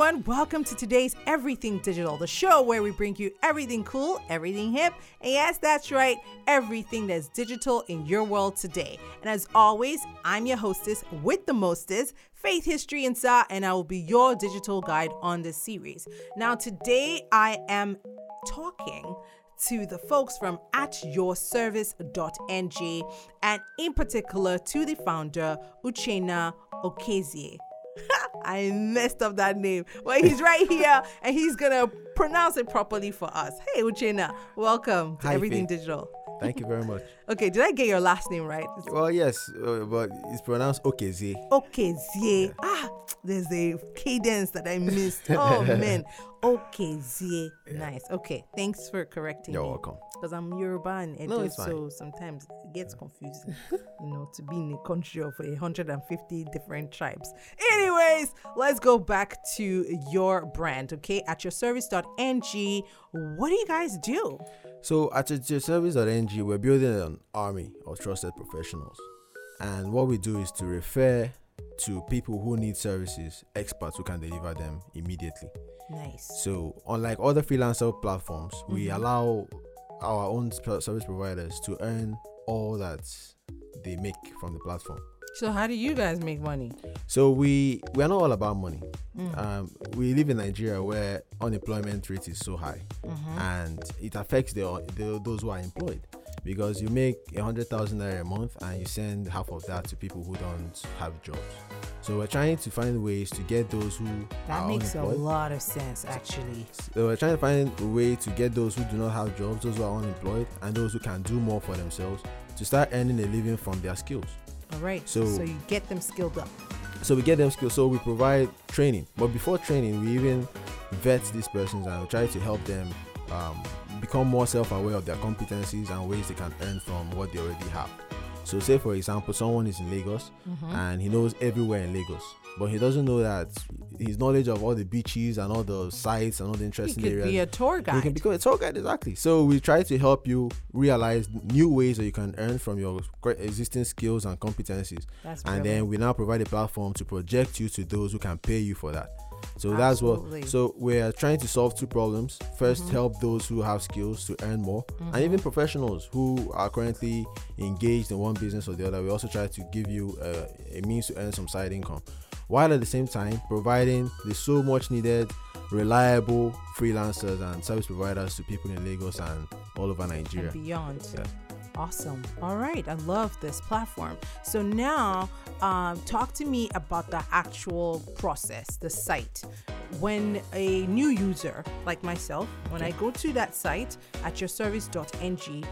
everyone. Welcome to today's Everything Digital, the show where we bring you everything cool, everything hip, and yes, that's right, everything that's digital in your world today. And as always, I'm your hostess with the mostest, Faith History and Sa, and I will be your digital guide on this series. Now, today I am talking to the folks from at yourservice.ng and in particular to the founder Uchenna Okezie. I messed up that name. Well, he's right here and he's gonna pronounce it properly for us. Hey Uchenna, welcome to Hi, Everything Faith. Digital. Thank you very much. Okay, did I get your last name right? Well, yes, uh, but it's pronounced Okeze. Okezie. Ah, there's a cadence that I missed. Oh man. Okezie. Nice. Okay. Thanks for correcting You're me. welcome. Because I'm Yoruba and No, Edo, it's fine. so sometimes it gets confusing, you know, to be in a country of 150 different tribes. Anyways, let's go back to your brand, okay? At yourservice.ng, what do you guys do? So at service.ng, we're building an army of trusted professionals. And what we do is to refer to people who need services, experts who can deliver them immediately. Nice. So, unlike other freelancer platforms, we allow our own service providers to earn all that they make from the platform. So, how do you guys make money? So we we are not all about money. Mm. Um, we live in Nigeria where unemployment rate is so high, Mm-hmm. and it affects the, the those who are employed because you make a hundred thousand naira a month and you send half of that to people who don't have jobs. So we're trying to find ways to get those who That makes a lot of sense, actually. So we're trying to find a way to get those who do not have jobs, those who are unemployed, and those who can do more for themselves to start earning a living from their skills. All right. So, So- you get them skilled up. So we get them skills. So we provide training, but before training, we even vet these persons and we try to help them um, become more self-aware of their competencies and ways they can earn from what they already have. So, say for example, someone is in Lagos Mm-hmm. and he knows everywhere in Lagos, but he doesn't know that his knowledge of all the beaches and all the sites and all the interesting could areas be a tour guide. can become a tour guide exactly so we try to help you realize new ways that you can earn from your existing skills and competencies That's and then we now provide a platform to project you to those who can pay you for that so that's what so we're trying to solve two problems 1st Mhm. help those who have skills to earn more and Mhm. even professionals who are currently engaged in one business or the other we also try to give you a, a means to earn some side income while at the same time providing the so much needed reliable freelancers and service providers to people in Lagos and all over Nigeria. and beyond. Yeah. Awesome. All right. I love this platform. So now, um, talk to me about the actual process, the site. When a new user like myself, when I go to that site at yourservice.ng,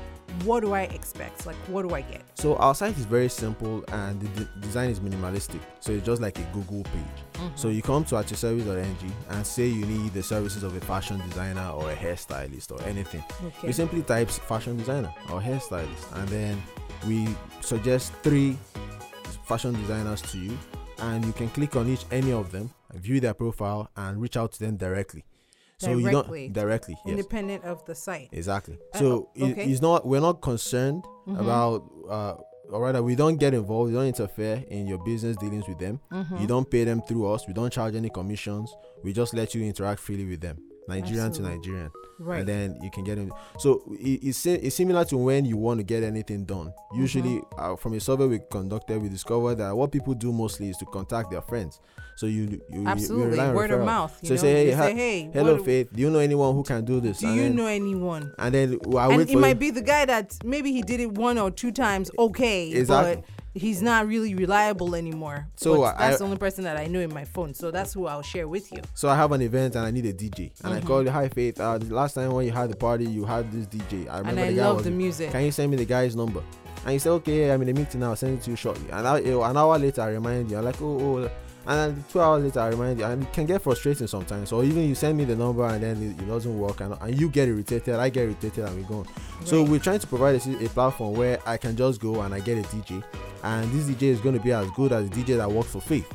what do I expect? Like, what do I get? So our site is very simple and the de- design is minimalistic. So it's just like a Google page. Mm-hmm. So you come to atyourservice.ng and say you need the services of a fashion designer or a hairstylist or anything. Okay. You simply type fashion designer or hairstylist and then we suggest three fashion designers to you and you can click on each any of them, view their profile and reach out to them directly. So you Directly. don't directly, yes. Independent of the site. Exactly. Uh, So it- okay. it's not we're not concerned Mhm. about uh or rather we don't get involved, we don't interfere in your business dealings with them. Mhm. You don't pay them through us, we don't charge any commissions, we just let you interact freely with them. Nigerian Absolutely. to Nigerian. Right. And then you can get in. So it, it's, it's similar to when you want to get anything done. Usually, Mm-hmm. uh, from a survey we conducted, we discovered that what people do mostly is to contact their friends. So you, you, you, Absolutely. on Word of mouth. You So know, say, hey, you ha- say, hey, Hello, Faith. Do you know anyone who can do this? Do and you then, know anyone? And then I and it might you. be the guy that maybe he did it one or two times okay Exactly. but he's not really reliable anymore So, But I- that's the only person that i know in my phone so that's who i'll share with you So I have an event and I need a DJ, and I Mhm. call you, hi Faith. Uh, the last time when you had the party, you had this DJ. I and remember i the guy love was the music Can you send me the guy's number? And you say, okay, I'm in a meeting now. I'll send it to you shortly. And I, an hour later, I remind you. I'm like, oh, oh. And then two hours later, I remind you. And it can get frustrating sometimes. Or even you send me the number and then it, it doesn't work, and, and you get irritated. I get irritated, and we go. on. So we're trying to provide a, a platform where I can just go and I get a DJ, and this DJ is going to be as good as the DJ that works for Faith.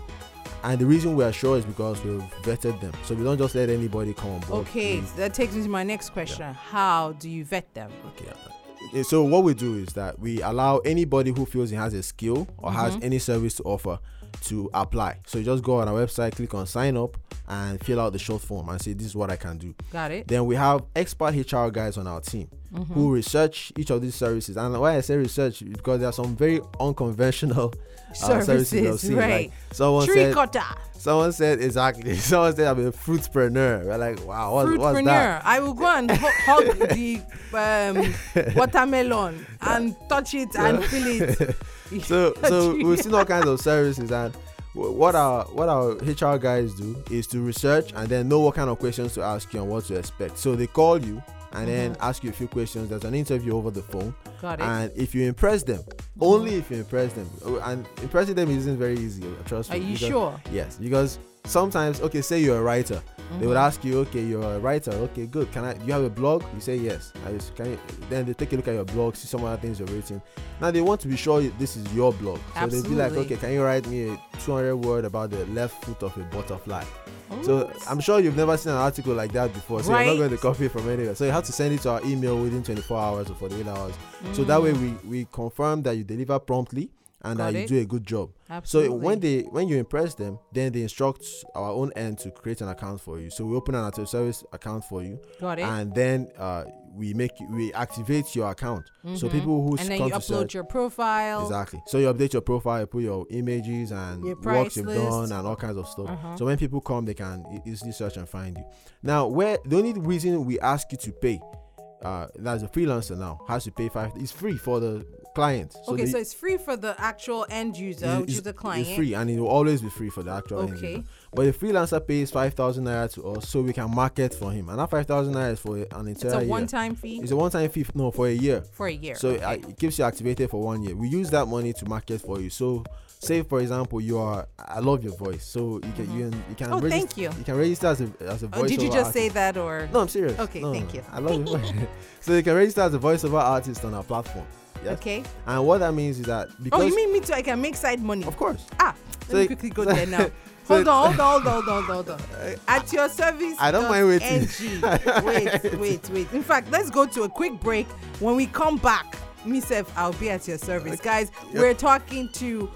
And the reason we are sure is because we've vetted them. So we don't just let anybody come on board. okay We- that takes me to my next question how do you vet them Okay. Uh, So what we do is that we allow anybody who feels he has a skill or has Mhm. any service to offer to apply. So you just go on our website, click on sign up, and fill out the short form and say this is what I can do. Got it. Then we have expert HR guys on our team Mm-hmm. who research each of these services. And why I say research because there are some very unconventional uh, services, Services, you'll see. right. Like someone Tree said, cutter. someone said exactly. Someone said I'm a fruitpreneur. We're like, wow, what, what's that? Fruitpreneur. I will go and hu- hug the um, watermelon and touch it and feel it. so so we've seen all kinds of services and what our what our HR guys do is to research and then know what kind of questions to ask you and what to expect. So they call you and then ask you a few questions. There's an interview over the phone, Mm-hmm. Got it. and if you impress them, only if you impress them, oh, and impressing them isn't very easy. Trust Are me. Are you because- sure? Yes, because sometimes okay, say you're a writer, they would Mhm. ask you, okay, you're a writer, okay, good. Can I? Do you have a blog? You say yes. I just, can you, then they take a look at your blog, see some other things you're writing. Now they want to be sure this is your blog, so they'll be like, okay, can you write me a 200 word about the left foot of a butterfly? So I'm sure you've never seen an article like that before, so you're not going to copy it from anywhere. So you have to send it to our email within 24 hours or 48 hours. So that way Mm. we we confirm that you deliver promptly and Got that you it. do a good job. Absolutely. So when they when you impress them, then they instruct our own end to create an account for you. So we open an active service account for you, got it. and then uh, we make we activate your account. So Mhm. people who and then you upload search, your profile. exactly. So you update your profile, you put your images and Your works you've list. done and all kinds of stuff. Uh-huh. So when people come, they can easily search and find you. Now, where the only reason we ask you to pay, uh, as a freelancer now, has to pay five. It's free for the client. okay, the- so it's free for the actual end user, it's- which is the client. It's free and it will always be free for the actual end Okay. user. But the freelancer pays five thousand naira to us so we can market for him. And that five thousand naira is for an entire. It's a one-time fee It's a one-time fee. No, for a year. for a year. So okay. uh, it keeps you activated for one year. We use that money to market for you. So, say for example, you are. I love your voice, so you can you can, you can Oh, register, thank you. You can register as a as a oh, did you just say that or? No, I'm serious. Okay, No, thank you. I love your voice. so you can register as a voiceover artist on our platform. Yes. Okay. And what that means is that because Oh, you mean me too? I can make side money. of course Ah, So let me you- quickly go so- there now. so- Hold on, hold on, hold on, hold on, hold on. At your service. I don't mind waiting. NG. Wait, wait, wait. In fact, let's go to a quick break. When we come back, myself, I'll be at your service. Guys, Yep. we're talking to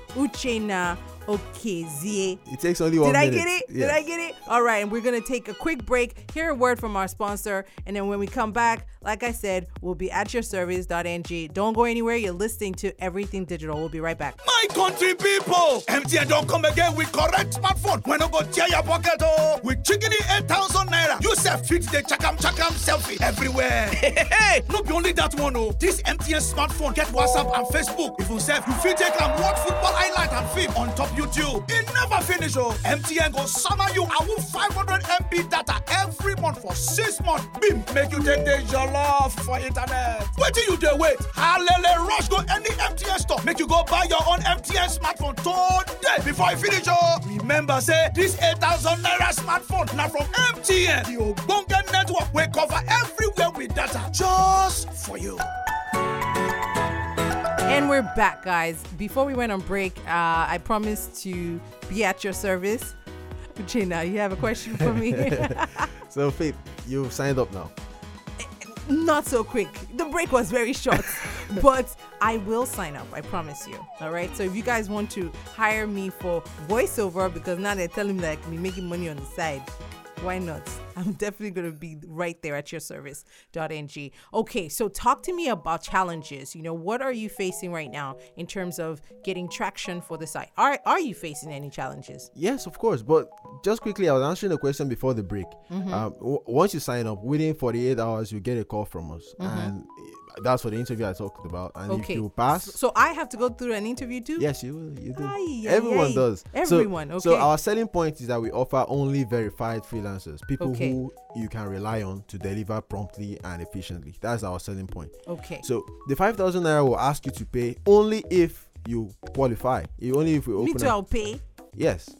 Uchenna Okezie. it takes only one minute. Did I minute. get it? Yes. Did I get it? All right, and we're gonna take a quick break, hear a word from our sponsor, and then when we come back, like I said, we'll be at your service.ng. Don't go anywhere. You're listening to Everything Digital. We'll be right back. My country people, MTN don't come again with correct smartphone. When I go tear your pocket oh, with chickeny 8,000 naira. You say fit the chakam chakam selfie everywhere. Hey, not be only that one oh. This MTN smartphone get WhatsApp and Facebook. If you say you fit take and watch football highlight and film on top YouTube. It never finish oh. MTN go summer you a woo 500 MB data every month for six months. Bim, make you take the jollof for internet. Wait till you dey wait. Halele rush go any MTN store. Make you go buy your own MTN smartphone today before I finish oh. Remember say this 8,000 naira smartphone now from MTN. The ogbonge network will cover everywhere with data just for you. And we're back, guys. Before we went on break, uh, I promised to be at your service. Uchenna, you have a question for me? So Faith, you've signed up now. Not so quick. The break was very short, but I will sign up. I promise you. All right. So if you guys want to hire me for voiceover, because now they're telling me that I can be making money on the side, why not? I'm definitely going to be right there at your service.ng. Okay, so talk to me about challenges. You know, what are you facing right now in terms of getting traction for the site? Are are you facing any challenges? Yes, of course. But just quickly, I was answering the question before the break. Mm-hmm. Um, w- once you sign up, within 48 hours, you get a call from us, and that's for the interview I talked about. And if Mm-hmm. You pass, So I have to go through an interview too? yes, you will. You do. Ay, ay, Everyone ay. does. So- Everyone, So okay. our selling point is that we offer only verified freelancers, people Okay. who you can rely on to deliver promptly and efficiently. That's our selling point. Okay. So the 5,000 naira will ask you to pay only if you qualify. If- Only if we open. me too, I'll pay. Yes,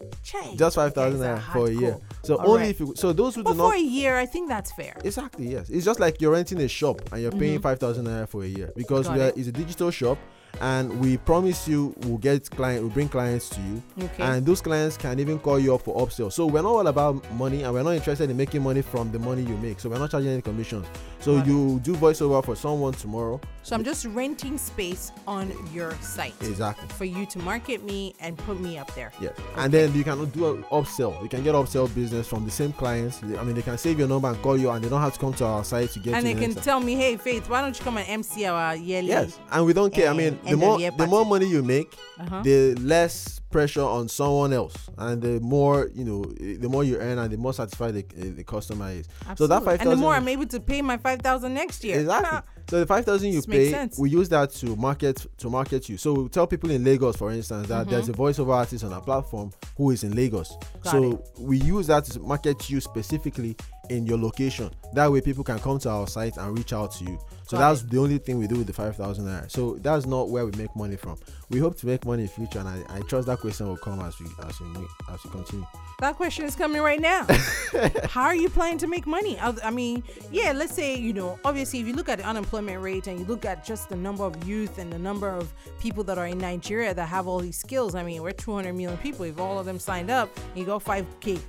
just 5,000 guys naira for a year. So All only right. if you. So those who But do not for a year, I think that's fair. Exactly, yes. It's just like you're renting a shop and you're paying 5,000 naira for a year because Mm-hmm. Got we are, it. it's a digital shop and we promise you we'll get client we'll bring clients to you Okay. and those clients can even call you up for upsell so we're not all about money and we're not interested in making money from the money you make so we're not charging any commissions so Got it. you do voiceover for someone tomorrow So I'm just renting space on your site exactly for you to market me and put me up there. Yes, and then you can do an upsell. You can get upsell business from the same clients. I mean, they can save your number and call you, and they don't have to come to our site to get. and they can tell me, hey, Faith, why don't you come and MC our yearly? Yes, and we don't care. I eh, mean, the more the more money you make, Uh-huh. the less pressure on someone else, and the more you know, the more you earn, and the more satisfied the, eh, the customer is. So that Absolutely. five And the more I'm able to pay my five thousand next year. exactly. So the five thousand you This pay, we use that to market to market you. So we tell people in Lagos, for instance, that there's a voiceover artist on our platform who is in Lagos. Mm-hmm. Got so it. we use that to market you specifically in your location. That way, people can come to our site and reach out to you. So Got that's the only thing we do with the five thousand naira. So that's not where we make money from. We hope to make money in future, and I, I trust that question will come as we as we make, as we continue. That question is coming right now. How are you planning to make money? I I mean, yeah, let's say, you know, obviously, if you look at the unemployment rate and you look at just the number of youth and the number of people that are in Nigeria that have all these skills, I mean, we're 200 million people. If all of them signed up, you got 5K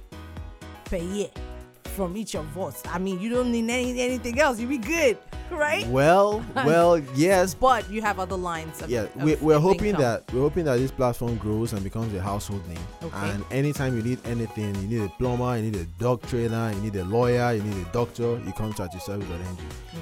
per year from each of us. I mean, you don't need any, anything else. You'll be good, right? Well, well, yes, But you have other lines of yeah of we, we're hoping income. that we're hoping that this platform grows and becomes a household name Okay. and anytime you need anything you need a plumber you need a dog trainer you need a lawyer you need a doctor you come to service.ng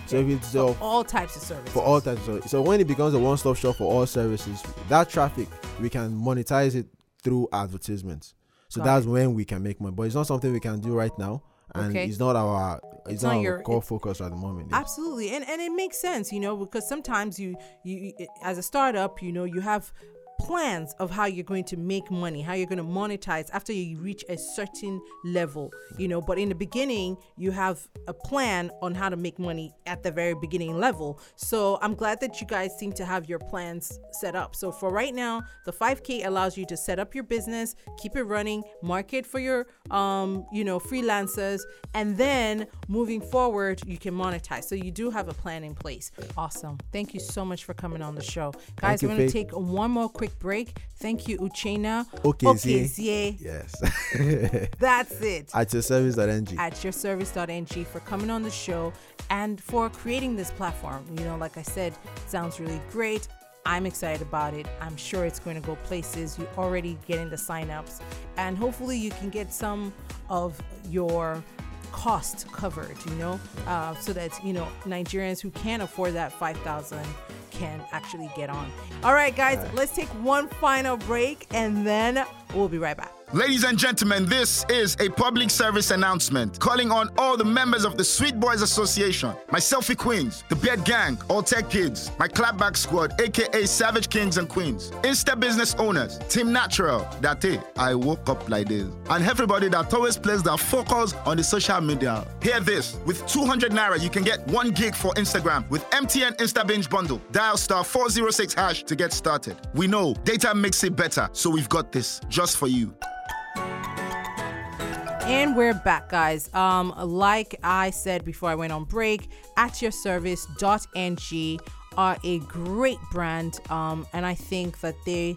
so if it's uh, all types of services. for all types of so when it becomes a one-stop shop for all services that traffic we can monetize it through advertisements so Got that's it. when we can make money but it's not something we can do right now and Okay. it's not our it's, It's not, not our your- core focus at the moment. Absolutely, and and it makes sense, you know, because sometimes you you- as a startup, you know, you have plans of how you're going to make money, how you're going to monetize after you reach a certain level, you know. But in the beginning, you have a plan on how to make money at the very beginning level. So I'm glad that you guys seem to have your plans set up. So for right now, the 5K allows you to set up your business, keep it running, market for your um, you know, freelancers, and then moving forward, you can monetize. So you do have a plan in place. Awesome. Thank you so much for coming on the show. Guys, you, we're gonna take one more quick break. Thank you, Uchenna. Okezie. Yes That's it. at your service.ng at yourservice.ng for coming on the show and for creating this platform. You know, like I said, sounds really great. I'm excited about it. I'm sure it's going to go places. You're already getting the signups, and hopefully, you can get some of your cost covered. You know, uh, so that you know Nigerians who can't afford that five thousand can actually get on. All right, guys, let's take one final break, and then we'll be right back. Ladies and gentlemen, this is a public service announcement calling on all the members of the Sweet Boys Association, my Selfie Queens, the Beard Gang, All Tech Kids, my Clapback Squad, aka Savage Kings and Queens, Insta business owners, Team Natural, that I woke up like this, and everybody that always plays their focus on the social media. Hear this with 200 naira, you can get one gig for Instagram with MTN Insta Binge Bundle. Dial star 406 hash to get started. We know data makes it better, so we've got this just for you. And we're back, guys. Um, like I said before I went on break, at your service. service.ng are a great brand. Um, and I think that they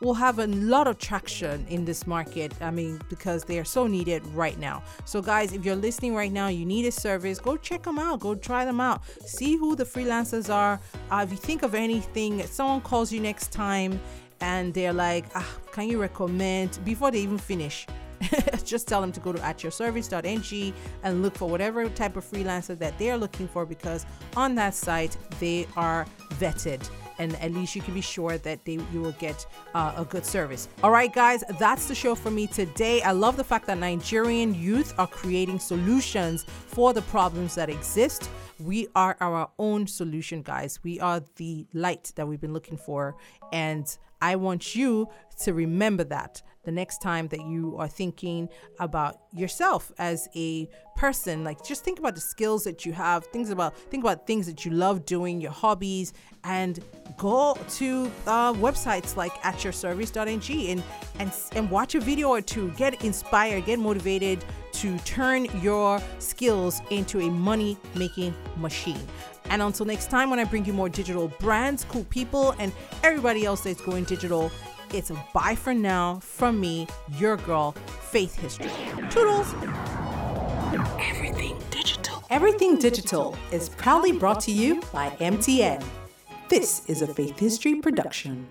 will have a lot of traction in this market. I mean, because they are so needed right now. So, guys, if you're listening right now, you need a service, go check them out, go try them out, see who the freelancers are. Uh, if you think of anything, someone calls you next time and they're like, ah, can you recommend before they even finish? just tell them to go to at yourservice.ng and look for whatever type of freelancer that they're looking for because on that site they are vetted and at least you can be sure that they you will get uh, a good service. All right, guys, that's the show for me today. I love the fact that Nigerian youth are creating solutions for the problems that exist. We are our own solution, guys. We are the light that we've been looking for, and I want you to remember that the next time that you are thinking about yourself as a person like just think about the skills that you have. Things about think about things that you love doing your hobbies and go to uh, websites like at yourservice.ng and and and watch a video or two. Get inspired get motivated to turn your skills into a money making machine. And until next time, when I bring you more digital brands, cool people, and everybody else that's going digital, it's a bye for now from me, your girl, Faith History. Toodles! Everything Digital. Everything Digital is proudly brought to you by MTN. This is a Faith History production.